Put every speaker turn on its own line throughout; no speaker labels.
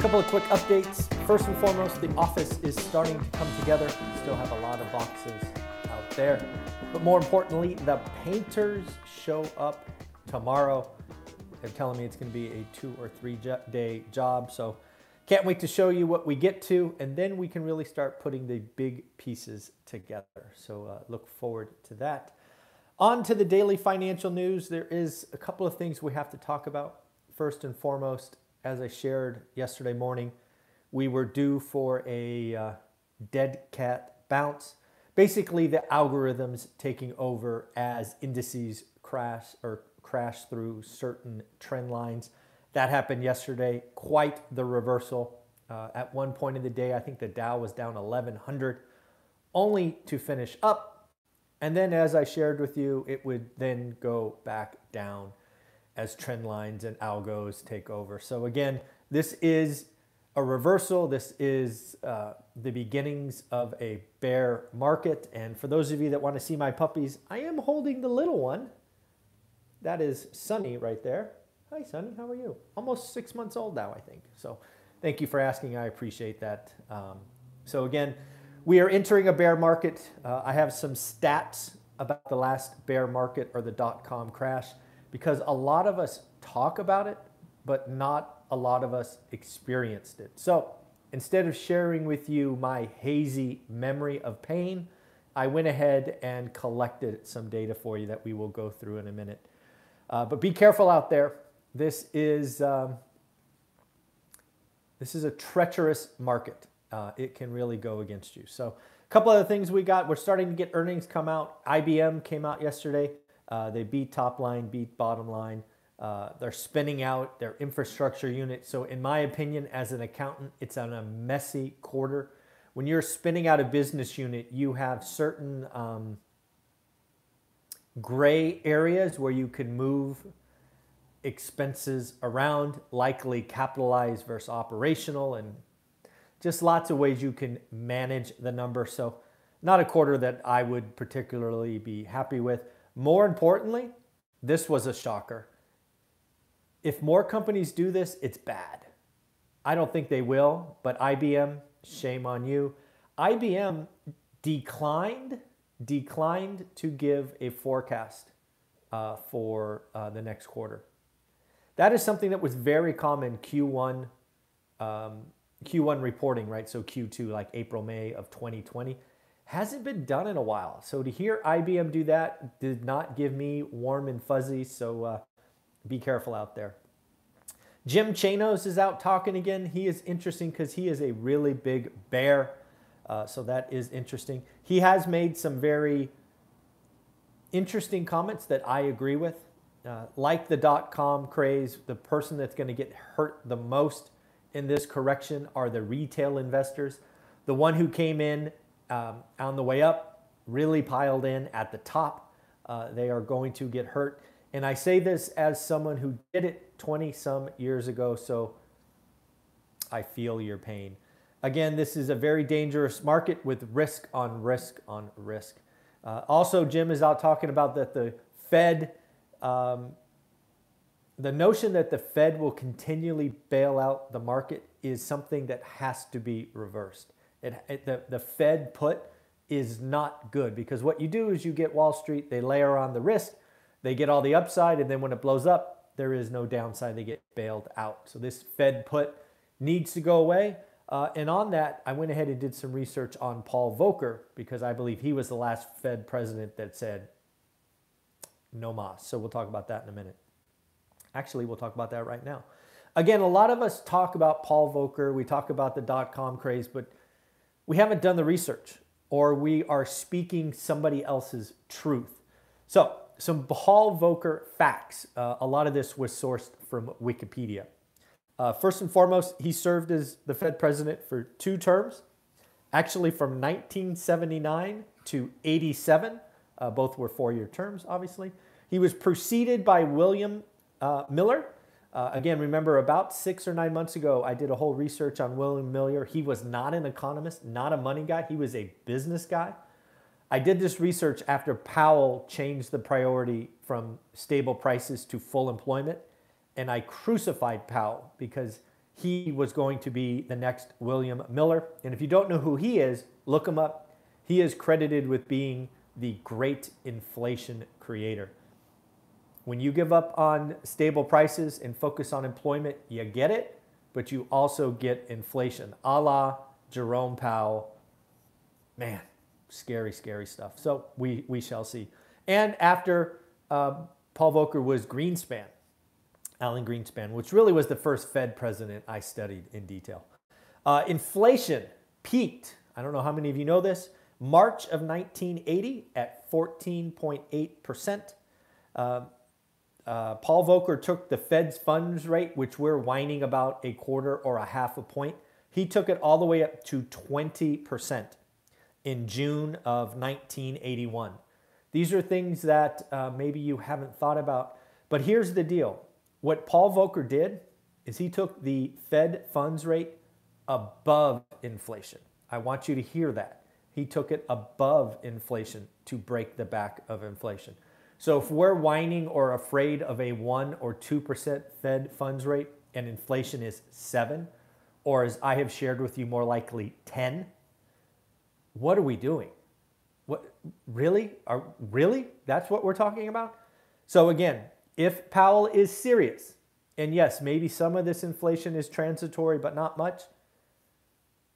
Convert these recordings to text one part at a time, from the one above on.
Couple of quick updates. First and foremost, the office is starting to come together. Still have a lot of boxes out there. But more importantly, the painters show up tomorrow. They're telling me it's going to be a two or three day job. So can't wait to show you what we get to, and then we can really start putting the big pieces together. So uh, look forward to that. On to the daily financial news. There is a couple of things we have to talk about. First and foremost, as I shared yesterday morning, we were due for a uh, dead cat bounce. Basically, the algorithms taking over as indices crash or crash through certain trend lines. That happened yesterday. Quite the reversal. Uh, at one point in the day, I think the Dow was down 1100, only to finish up. And then, as I shared with you, it would then go back down as trend lines and algos take over. So again, this is a reversal. This is uh, the beginnings of a bear market. And for those of you that want to see my puppies, I am holding the little one. That is Sunny right there. Hi, Sunny. How are you? Almost six months old now, I think. So thank you for asking. I appreciate that. Um, so again, we are entering a bear market. Uh, I have some stats about the last bear market or the dot com crash because a lot of us talk about it, but not a lot of us experienced it. So instead of sharing with you my hazy memory of pain, I went ahead and collected some data for you that we will go through in a minute. Uh, but be careful out there. This is um, this is a treacherous market. Uh, it can really go against you. So a couple other things we got. We're starting to get earnings come out. IBM came out yesterday. Uh, they beat top line, beat bottom line. Uh, they're spinning out their infrastructure unit. So, in my opinion, as an accountant, it's on a messy quarter. When you're spinning out a business unit, you have certain um, gray areas where you can move expenses around, likely capitalized versus operational, and just lots of ways you can manage the number. So, not a quarter that I would particularly be happy with. More importantly, this was a shocker. If more companies do this, it's bad. I don't think they will, but IBM, shame on you. IBM declined declined to give a forecast uh, for uh, the next quarter. That is something that was very common Q1 um, Q1 reporting, right? So Q2, like April, May of 2020 hasn't been done in a while. So to hear IBM do that did not give me warm and fuzzy. So uh, be careful out there. Jim Chanos is out talking again. He is interesting because he is a really big bear. Uh, so that is interesting. He has made some very interesting comments that I agree with. Uh, like the dot com craze, the person that's going to get hurt the most in this correction are the retail investors. The one who came in um, on the way up, really piled in at the top. Uh, they are going to get hurt. And I say this as someone who did it 20 some years ago, so I feel your pain. Again, this is a very dangerous market with risk on risk on risk. Uh, also, Jim is out talking about that the Fed, um, the notion that the Fed will continually bail out the market is something that has to be reversed. It, it, the, the Fed put is not good because what you do is you get Wall Street, they layer on the risk, they get all the upside, and then when it blows up, there is no downside. They get bailed out. So this Fed put needs to go away. Uh, and on that, I went ahead and did some research on Paul Volcker because I believe he was the last Fed president that said no mas. So we'll talk about that in a minute. Actually, we'll talk about that right now. Again, a lot of us talk about Paul Volcker. We talk about the dot com craze, but we haven't done the research or we are speaking somebody else's truth. So, some Paul Volcker facts. Uh, a lot of this was sourced from Wikipedia. Uh, first and foremost, he served as the Fed president for two terms, actually from 1979 to 87. Uh, both were four year terms, obviously. He was preceded by William uh, Miller. Uh, again, remember about six or nine months ago, I did a whole research on William Miller. He was not an economist, not a money guy, he was a business guy. I did this research after Powell changed the priority from stable prices to full employment, and I crucified Powell because he was going to be the next William Miller. And if you don't know who he is, look him up. He is credited with being the great inflation creator. When you give up on stable prices and focus on employment, you get it, but you also get inflation, a la Jerome Powell. Man, scary, scary stuff. So we, we shall see. And after uh, Paul Volcker was Greenspan, Alan Greenspan, which really was the first Fed president I studied in detail. Uh, inflation peaked. I don't know how many of you know this. March of 1980 at 14.8%. Uh, uh, Paul Volcker took the Fed's funds rate, which we're whining about a quarter or a half a point. He took it all the way up to 20% in June of 1981. These are things that uh, maybe you haven't thought about. But here's the deal what Paul Volcker did is he took the Fed funds rate above inflation. I want you to hear that. He took it above inflation to break the back of inflation. So if we're whining or afraid of a 1 or 2% Fed funds rate and inflation is 7 or as I have shared with you more likely 10, what are we doing? What really? Are really? That's what we're talking about? So again, if Powell is serious, and yes, maybe some of this inflation is transitory but not much,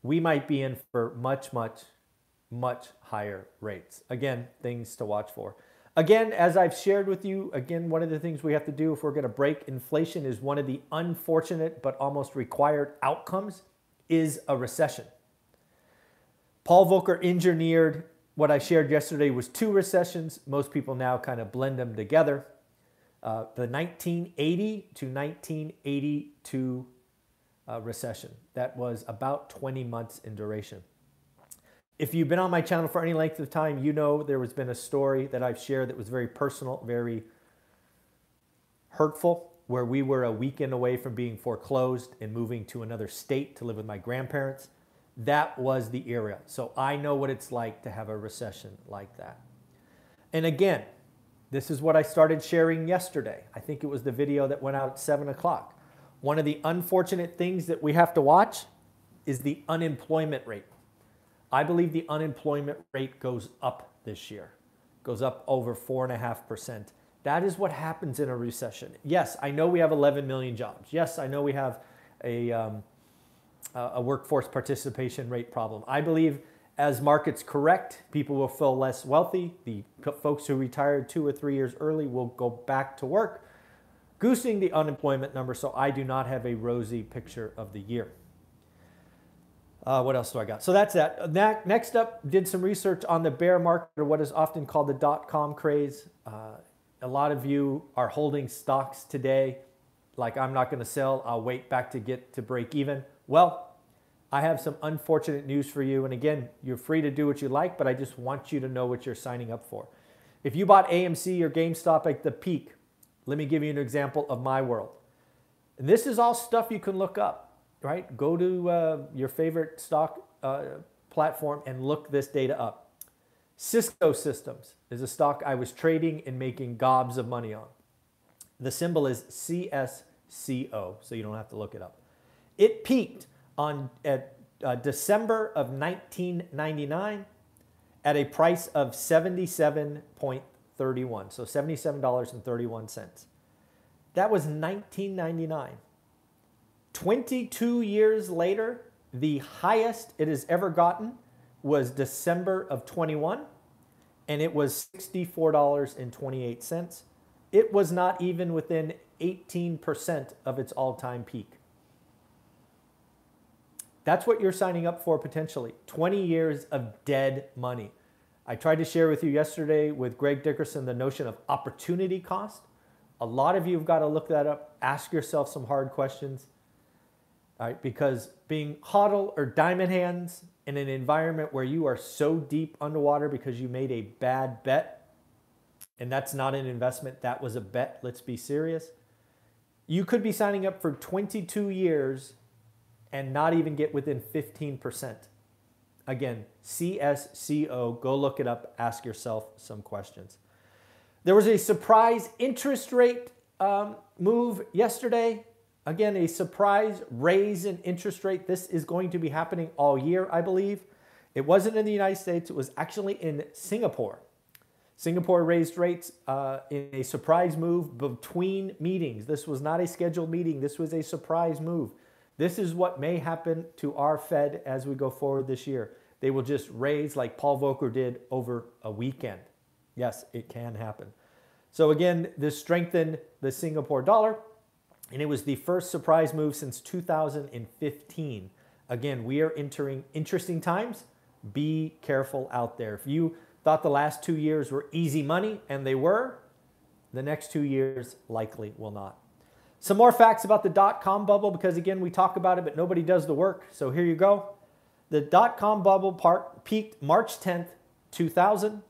we might be in for much much much higher rates. Again, things to watch for. Again, as I've shared with you, again, one of the things we have to do if we're going to break inflation is one of the unfortunate but almost required outcomes is a recession. Paul Volcker engineered what I shared yesterday was two recessions. Most people now kind of blend them together. Uh, the 1980 to 1982 uh, recession. That was about 20 months in duration. If you've been on my channel for any length of time, you know there has been a story that I've shared that was very personal, very hurtful, where we were a weekend away from being foreclosed and moving to another state to live with my grandparents. That was the era. So I know what it's like to have a recession like that. And again, this is what I started sharing yesterday. I think it was the video that went out at 7 o'clock. One of the unfortunate things that we have to watch is the unemployment rate. I believe the unemployment rate goes up this year, goes up over 4.5%. That is what happens in a recession. Yes, I know we have 11 million jobs. Yes, I know we have a, um, a workforce participation rate problem. I believe as markets correct, people will feel less wealthy. The folks who retired two or three years early will go back to work, goosing the unemployment number. So I do not have a rosy picture of the year. Uh, what else do I got? So that's that. that. Next up, did some research on the bear market or what is often called the dot com craze. Uh, a lot of you are holding stocks today, like I'm not going to sell. I'll wait back to get to break even. Well, I have some unfortunate news for you. And again, you're free to do what you like, but I just want you to know what you're signing up for. If you bought AMC or GameStop at the peak, let me give you an example of my world. And this is all stuff you can look up right? Go to uh, your favorite stock uh, platform and look this data up. Cisco Systems is a stock I was trading and making gobs of money on. The symbol is CSCO, so you don't have to look it up. It peaked on at uh, December of 1999 at a price of 77.31, so $77.31. That was 1999. 22 years later, the highest it has ever gotten was December of 21, and it was $64.28. It was not even within 18% of its all time peak. That's what you're signing up for potentially 20 years of dead money. I tried to share with you yesterday with Greg Dickerson the notion of opportunity cost. A lot of you have got to look that up, ask yourself some hard questions. Right, because being hodl or diamond hands in an environment where you are so deep underwater because you made a bad bet, and that's not an investment, that was a bet, let's be serious. You could be signing up for 22 years and not even get within 15%. Again, CSCO, go look it up, ask yourself some questions. There was a surprise interest rate um, move yesterday. Again, a surprise raise in interest rate. This is going to be happening all year, I believe. It wasn't in the United States, it was actually in Singapore. Singapore raised rates uh, in a surprise move between meetings. This was not a scheduled meeting, this was a surprise move. This is what may happen to our Fed as we go forward this year. They will just raise like Paul Volcker did over a weekend. Yes, it can happen. So again, this strengthened the Singapore dollar, and it was the first surprise move since 2015. Again, we are entering interesting times. Be careful out there. If you thought the last two years were easy money, and they were, the next two years likely will not. Some more facts about the dot com bubble because, again, we talk about it, but nobody does the work. So here you go. The dot com bubble part peaked March 10th, 2000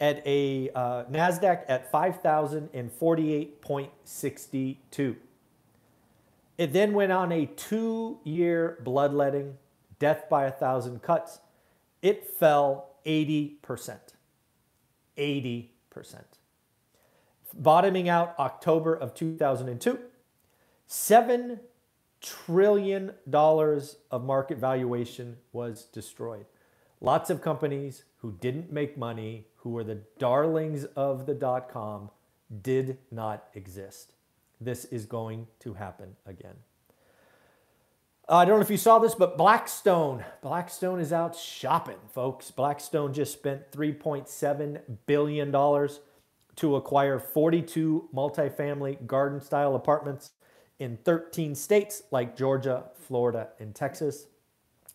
at a uh, NASDAQ at 5,048.62. It then went on a two year bloodletting, death by a thousand cuts. It fell 80%. 80%. Bottoming out October of 2002. $7 trillion of market valuation was destroyed. Lots of companies who didn't make money, who were the darlings of the dot com, did not exist. This is going to happen again. Uh, I don't know if you saw this, but Blackstone. Blackstone is out shopping, folks. Blackstone just spent $3.7 billion to acquire 42 multifamily garden style apartments in 13 states like Georgia, Florida, and Texas.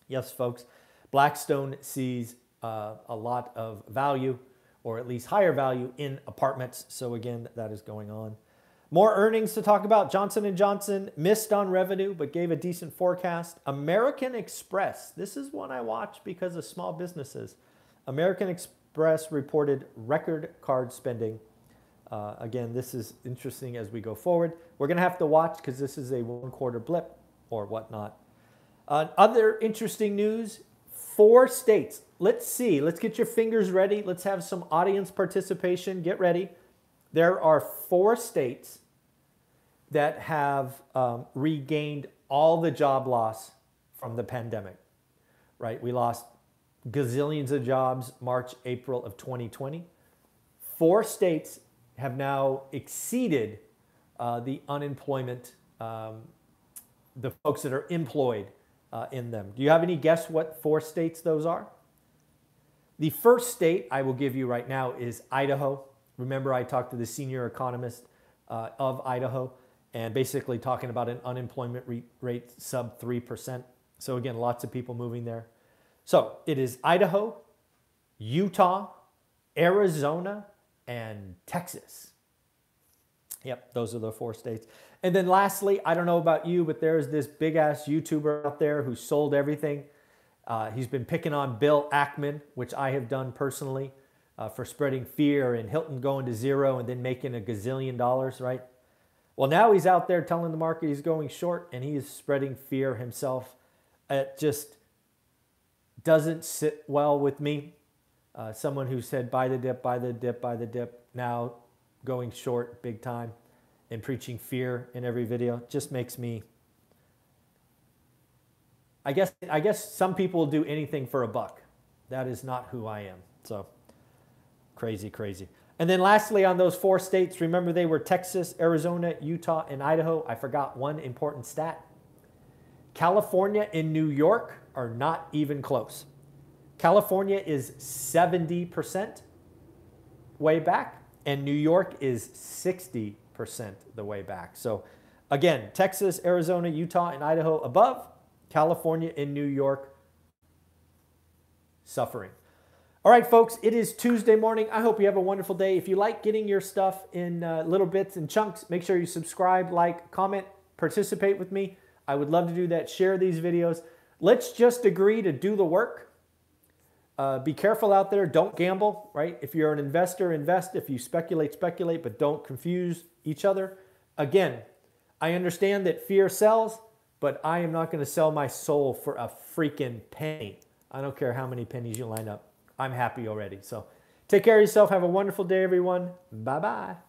Yes, folks, Blackstone sees uh, a lot of value, or at least higher value, in apartments. So again, that is going on. More earnings to talk about. Johnson & Johnson missed on revenue but gave a decent forecast. American Express. This is one I watch because of small businesses. American Express reported record card spending uh, again, this is interesting as we go forward. We're going to have to watch because this is a one quarter blip or whatnot. Uh, other interesting news four states. Let's see. Let's get your fingers ready. Let's have some audience participation. Get ready. There are four states that have um, regained all the job loss from the pandemic, right? We lost gazillions of jobs March, April of 2020. Four states have now exceeded uh, the unemployment, um, the folks that are employed uh, in them. Do you have any guess what four states those are? The first state I will give you right now is Idaho. Remember, I talked to the senior economist uh, of Idaho and basically talking about an unemployment rate sub 3%. So, again, lots of people moving there. So, it is Idaho, Utah, Arizona, and Texas. Yep, those are the four states. And then lastly, I don't know about you, but there's this big ass YouTuber out there who sold everything. Uh, he's been picking on Bill Ackman, which I have done personally uh, for spreading fear and Hilton going to zero and then making a gazillion dollars, right? Well, now he's out there telling the market he's going short and he is spreading fear himself. It just doesn't sit well with me. Uh, someone who said, buy the dip, buy the dip, buy the dip, now going short big time and preaching fear in every video just makes me. I guess, I guess some people will do anything for a buck. That is not who I am. So crazy, crazy. And then lastly, on those four states, remember they were Texas, Arizona, Utah, and Idaho. I forgot one important stat. California and New York are not even close. California is 70% way back, and New York is 60% the way back. So, again, Texas, Arizona, Utah, and Idaho above, California and New York suffering. All right, folks, it is Tuesday morning. I hope you have a wonderful day. If you like getting your stuff in uh, little bits and chunks, make sure you subscribe, like, comment, participate with me. I would love to do that. Share these videos. Let's just agree to do the work. Uh, be careful out there. Don't gamble, right? If you're an investor, invest. If you speculate, speculate, but don't confuse each other. Again, I understand that fear sells, but I am not going to sell my soul for a freaking penny. I don't care how many pennies you line up. I'm happy already. So take care of yourself. Have a wonderful day, everyone. Bye bye.